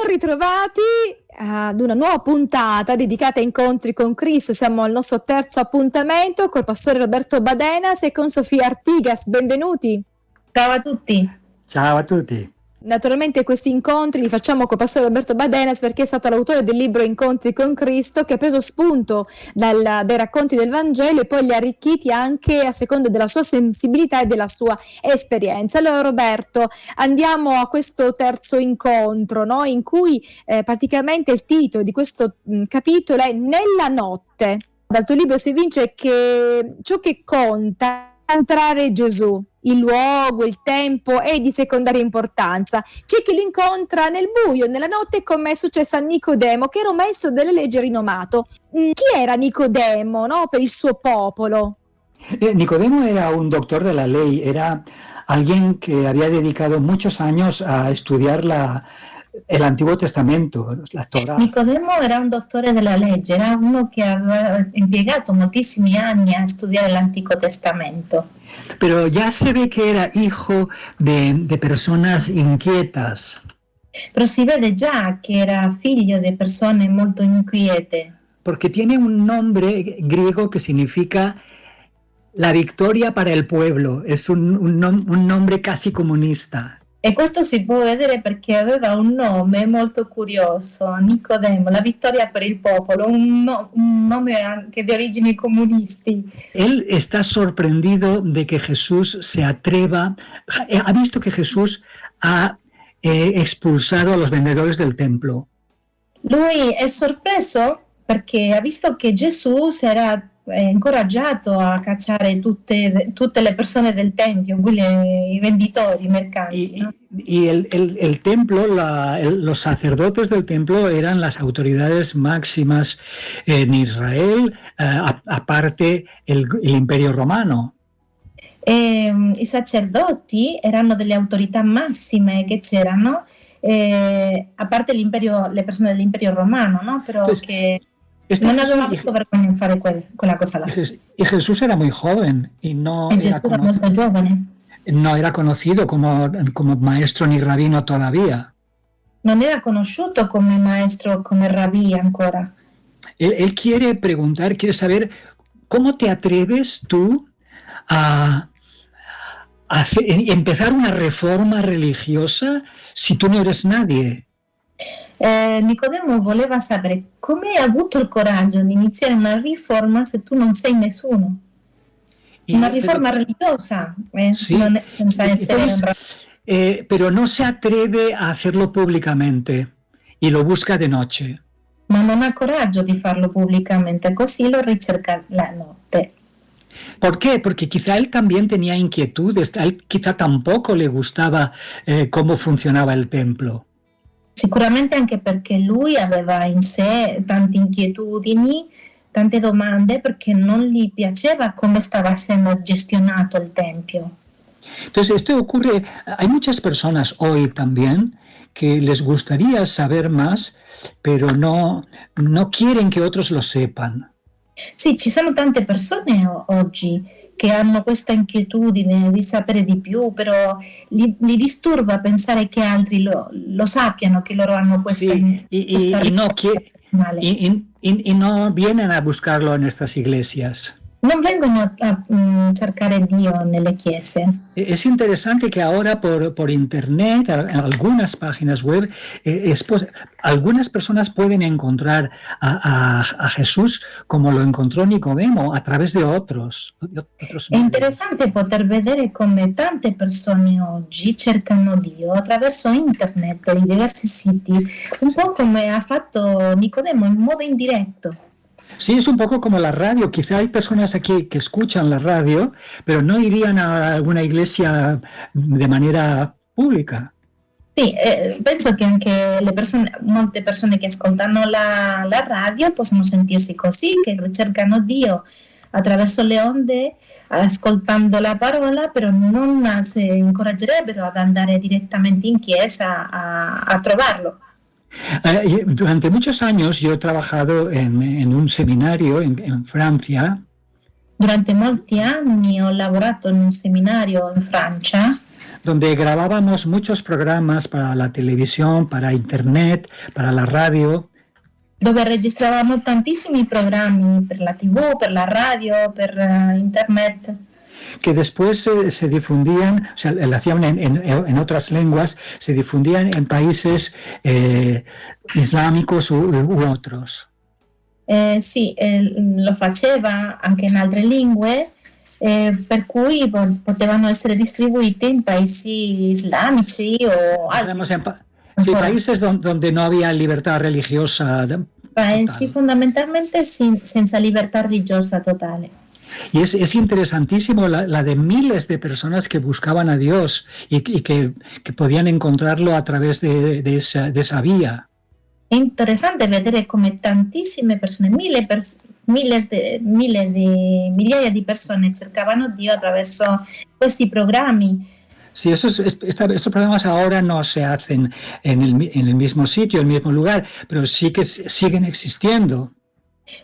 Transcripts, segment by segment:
Ben ritrovati ad una nuova puntata dedicata a incontri con Cristo. Siamo al nostro terzo appuntamento col pastore Roberto Badenas e con Sofia Artigas. Benvenuti. Ciao a tutti. Ciao a tutti. Naturalmente questi incontri li facciamo con il pastore Roberto Badenas perché è stato l'autore del libro Incontri con Cristo che ha preso spunto dal, dai racconti del Vangelo e poi li ha arricchiti anche a seconda della sua sensibilità e della sua esperienza. Allora Roberto, andiamo a questo terzo incontro no? in cui eh, praticamente il titolo di questo mh, capitolo è Nella notte. Dal tuo libro si vince che ciò che conta entrare Gesù il luogo, il tempo è di secondaria importanza. C'è chi lo incontra nel buio, nella notte, come è successo a Nicodemo, che era un maestro delle leggi rinomato. Mm, chi era Nicodemo no? per il suo popolo? Eh, Nicodemo era un doctor de la era alguien que había dedicado muchos años a estudiar la, el Antiguo Testamento, la Torah. Nicodemo era un dottore della legge, era uno che aveva impiegato moltissimi anni a studiare l'Antico Testamento. Pero ya se ve que era hijo de, de personas inquietas. Però si vede già che era figlio di persone molto inquiete. Porque tiene un nombre griego que significa la victoria para el pueblo. Es un, un, nom un nombre casi comunista. E questo si può vedere perché aveva un nome molto curioso, Nicodemo, la vittoria per il popolo, un, no, un nome anche di origini comunisti. Él está sorprendido de que Jesús se atreva, ha visto que Jesús ha eh, expulsado a los vendedores del templo. Lui è sorpreso perché ha visto che Gesù si era incoraggiato a cacciare tutte, tutte, le persone del tempio, i venditori, i mercanti. Y, ¿no? y el, el, el, templo, la, los sacerdotes del templo eran las autoridades máximas en Israel, eh, aparte el, imperio romano. E, I sacerdoti erano delle autorità massime che c'erano, eh, a parte le persone dell'imperio romano, no? Però Entonces, che Este non Jesús, aveva avuto vergogna di fare quel, quella cosa. Y Jesús era muy joven y no E era, no conocido como, como maestro ni rabino todavía. non era conosciuto come maestro, come rabbi ancora. Él, él quiere preguntar, quiere saber cómo te atreves tú a, a hacer- empezar una reforma religiosa si tú no eres nadie. Eh, Nicodemo voleva sapere come hai avuto il coraggio di iniziare una riforma se tu non sei nessuno. Una pero- riforma religiosa, eh, è- senza essere Entonces, eh, pero no se atreve a hacerlo públicamente y lo busca de noche. ma non ha coraggio di farlo pubblicamente, così lo ricerca la notte. ¿Por qué? Porque quizá él también tenía inquietudes, a él quizá tampoco le gustaba eh, cómo funcionaba el templo. Sicuramente anche perché lui aveva in sé tante inquietudini, tante domande, perché non gli piaceva come stava essendo gestionato il Tempio. Entonces, esto ocurre, hay muchas personas hoy también que les gustaría saber más, pero no, no quieren que otros lo sepan. Sì, ci sono tante persone o- oggi che hanno questa inquietudine di sapere di più, però li, li disturba pensare che altri lo, lo sappiano, che loro hanno questa, Sí, y, y- questa y no male. y- y- y- y no vienen a buscarlo en nuestras iglesias. Non vengono a, a, mm, cercare Dio nelle chiese. Es interesante que ahora por, por internet, en algunas páginas web, eh, es algunas personas pueden encontrar a, a- a Jesús como lo encontró Nicodemo a través de otros. de otros È medios. interessante poter vedere come tante persone oggi cercano Dio attraverso internet e diversi siti, un po' come ha fatto Nicodemo in modo indiretto. Sí, es un poco como la radio. Quizá hay personas aquí que escuchan la radio, pero no irían a alguna iglesia de manera pública. Sì, eh, penso che anche le persone, molte persone che ascoltano la, la radio possono sentirsi così, che ricercano Dio attraverso le onde, ascoltando la parola, però non si incoraggerebbero ad andare direttamente in chiesa a, a trovarlo. Eh, durante muchos años yo he trabajado en, en un seminario en, en Francia Durante molti anni ho lavorato in un seminario in Francia donde grabábamos muchos programas para la televisión, para internet, para la radio. Dove registravamo tantissimi programmi per la tv, per la radio, per uh, internet. Que después se, se difundían, o sea, lo hacían en, en, en, otras lenguas, se difundían en países eh, islámicos u, u otros. Eh, sì, eh, lo faceva anche in altre lingue eh, per cui potevano essere distribuiti in paesi islamici o altri. Pa sí, países donde no había libertad religiosa. Paesi fondamentalmente sin, senza libertà religiosa totale. Y es, es interesantísimo la, la, de miles de personas que buscaban a Dios y, y que, que, podían encontrarlo a través de, de, esa, de esa vía. Interessante vedere come tantissime persone, mille persone, miles de, miles de, migliaia di persone cercavano Dio attraverso questi programmi. Sí, esos, esta, estos programas ahora no se hacen en el, en el mismo sitio, en el mismo lugar, pero sí que siguen existiendo.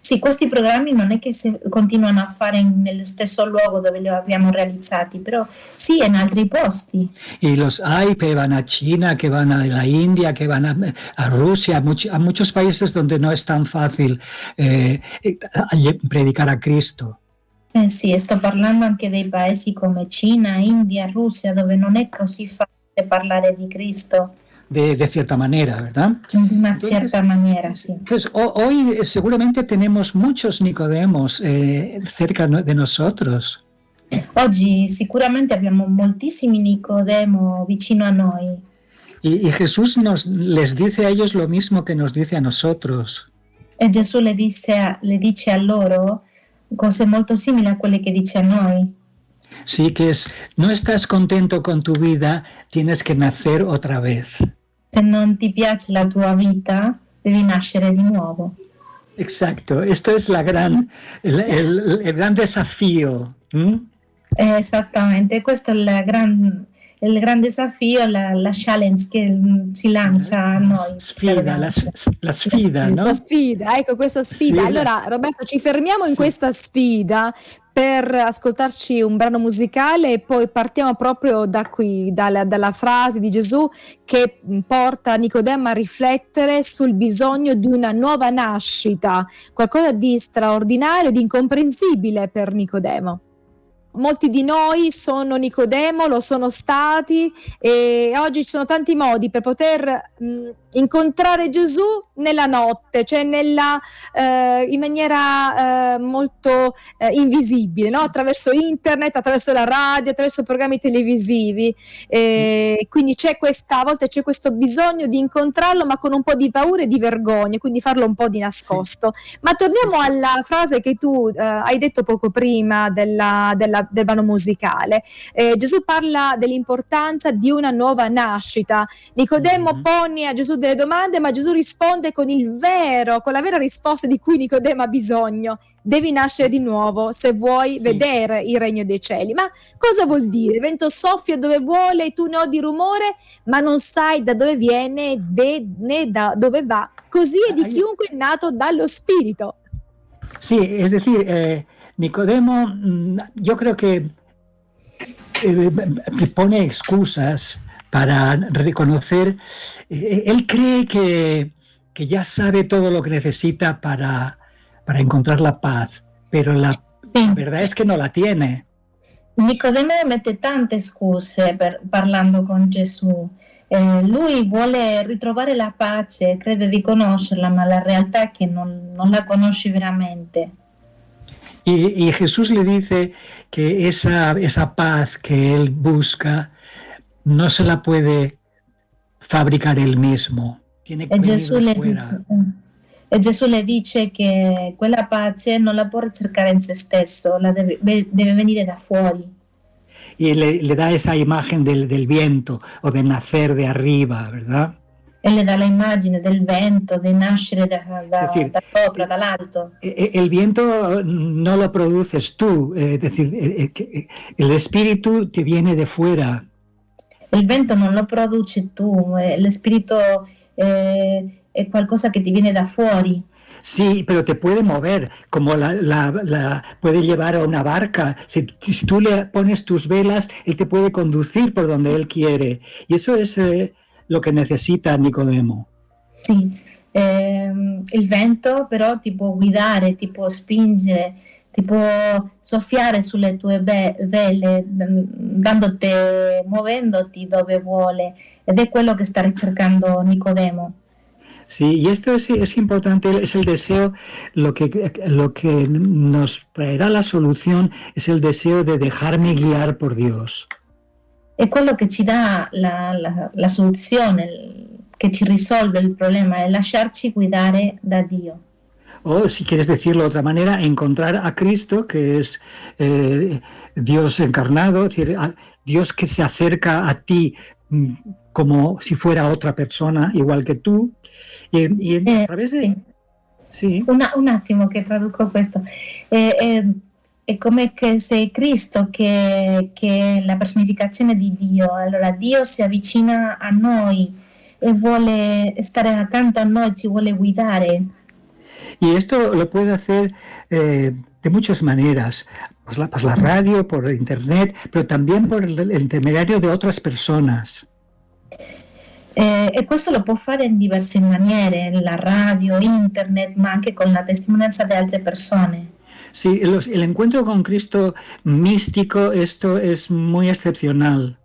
Sì, questi programmi non è che si continuano a fare nello stesso luogo dove li abbiamo realizzati, però sì, in altri posti. Y los hay que van a China, que van a la India, que van a, a Rusia, a, much, a, muchos países donde no es tan fácil eh, predicar a Cristo. Eh sì, sto parlando anche dei paesi come Cina, India, Russia, dove non è così facile parlare di Cristo. De, de, cierta manera, ¿verdad? De cierta manera, sí. Entonces, hoy seguramente tenemos muchos Nicodemos eh, cerca de nosotros. Oggi sicuramente abbiamo moltissimi Nicodemo vicino a noi. Y, y, Jesús nos, les dice a ellos lo mismo que nos dice a nosotros. E Gesù le, dice a, le dice a loro cose molto simili a quelle che dice a noi. Sí, que es, no estás contento con tu vida, tienes que nacer otra vez. Se non ti piace la tua vita, devi nascere di nuovo. Exacto, esto es la gran, el, el, el gran desafío. ¿Mm? Esattamente, questo è il gran, il gran desafio, la, la, challenge che si lancia a noi. Sfida, la, la, sfida, no? La sfida, ecco questa sfida. Sì, allora, Roberto, ci fermiamo in sì. questa sfida per ascoltarci un brano musicale e poi partiamo proprio da qui, dalla, dalla frase di Gesù che porta Nicodemo a riflettere sul bisogno di una nuova nascita, qualcosa di straordinario, di incomprensibile per Nicodemo. Molti di noi sono Nicodemo, lo sono stati e oggi ci sono tanti modi per poter mh, incontrare Gesù nella notte, cioè nella, eh, in maniera eh, molto eh, invisibile, no? attraverso internet, attraverso la radio, attraverso programmi televisivi. Sì. Quindi c'è questa, a volte c'è questo bisogno di incontrarlo, ma con un po' di paura e di vergogna, quindi farlo un po' di nascosto. Sì. Ma torniamo sì, alla frase che tu eh, hai detto poco prima della, della, del brano musicale. Eh, Gesù parla dell'importanza di una nuova nascita. Nicodemo mm-hmm. pone a Gesù delle domande, ma Gesù risponde con il vero, con la vera risposta di cui Nicodemo ha bisogno. Devi nascere di nuovo se vuoi sì. vedere il regno dei cieli. Ma cosa vuol dire? Il vento soffia dove vuole, tu ne odi rumore, ma non sai da dove viene de, né da dove va. Così è di chiunque è nato dallo Spirito. Sì, es decir, eh, Nicodemo, mm, yo creo que eh, pone excusas para reconocer, eh, él cree que, que, ya sabe todo lo que necesita para, para encontrar la paz, pero la, sì. la verdad es que no la tiene. Nicodemo mette tante scuse per, parlando con Gesù. Eh, lui vuole ritrovare la pace, crede di conoscerla, ma la realtà è che non, non la conosce veramente. Y, y, Jesús le dice que esa, esa paz que él busca no se la puede fabricar él mismo. Tiene que e, Gesù le dice, e Gesù le dice che quella pace non la può ricercare in se stesso, la deve, deve venire da fuori. Y le, le da esa imagen del, del, viento o de nacer de arriba, ¿verdad? E le da la imagen del vento, de nascere da, da, decir, da sopra, dall'alto. E, el viento no lo produces tú, es decir, el espíritu te viene de fuera. Il vento non lo produci tu, lo spirito è, è qualcosa che ti viene da fuori. Sí, pero te puede mover, como la, la, la puede llevar a una barca. Si, si, tú le pones tus velas, él te puede conducir por donde él quiere. Y eso es eh, lo che necessita Nicodemo. Sì, eh, il vento però ti può guidare, ti può spingere, ti può soffiare sulle tue vele, dandoti, muovendoti dove vuole. Ed è quello che sta ricercando Nicodemo. Sí, y esto es, es, importante, es el deseo, lo que, lo que nos traerá la solución es el deseo de dejarme guiar por Dios. È quello che ci dà la, la, la soluzione, che ci risolve il problema, è lasciarci guidare da Dio. O si quieres decirlo de otra manera, encontrar a Cristo, que es eh, Dios encarnado, Dios que se acerca a ti mm, como si fuera otra persona, igual que tú, y, y eh, a través de... Sí. Una, un attimo che traduco questo. Eh, eh è come che sei Cristo che, che, è la personificazione di Dio. Allora Dio si avvicina a noi e vuole stare accanto a noi, ci vuole guidare. Y esto lo puede hacer eh, de muchas maneras, pues la, pues la, radio, por internet, pero también por el, el intermediario de otras personas. Eh, e questo lo può fare in diverse maniere, la radio, internet, ma anche con la testimonianza di altre persone. Sí, los, el encuentro con Cristo místico, esto es muy excepcional.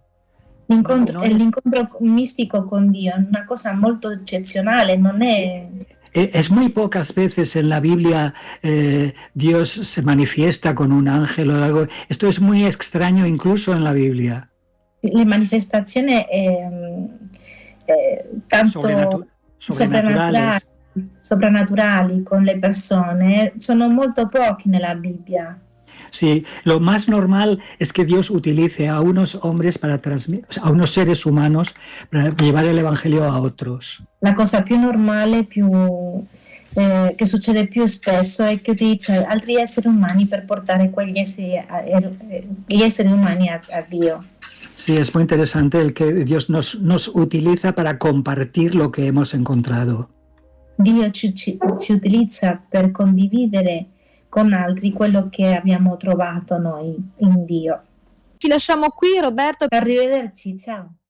L'incontro, l'incontro místico con Dio è una cosa molto eccezionale, non è... E, es muy pocas veces en la Biblia eh, Dios se manifiesta con un ángel o algo. Esto es muy extraño incluso en la Biblia. Le manifestazioni eh, eh, tanto Sobrenatu soprannaturali soprannaturali con le persone sono molto pochi nella Bibbia. Sí, lo más normal es que Dios utilice a unos hombres para transmitir, a unos seres humanos para llevar el evangelio a otros. La cosa più normale, più, eh, che succede più spesso è che utilizza altri esseri umani per portare quegli esseri, eh, gli esseri umani a, a Dio. Sí, es muy interesante el que Dios nos, nos utiliza para compartir lo que hemos encontrado. Dio ci, ci, ci utilizza per condividere con altri quello che abbiamo trovato noi in Dio. Ci lasciamo qui, Roberto. Arrivederci, ciao.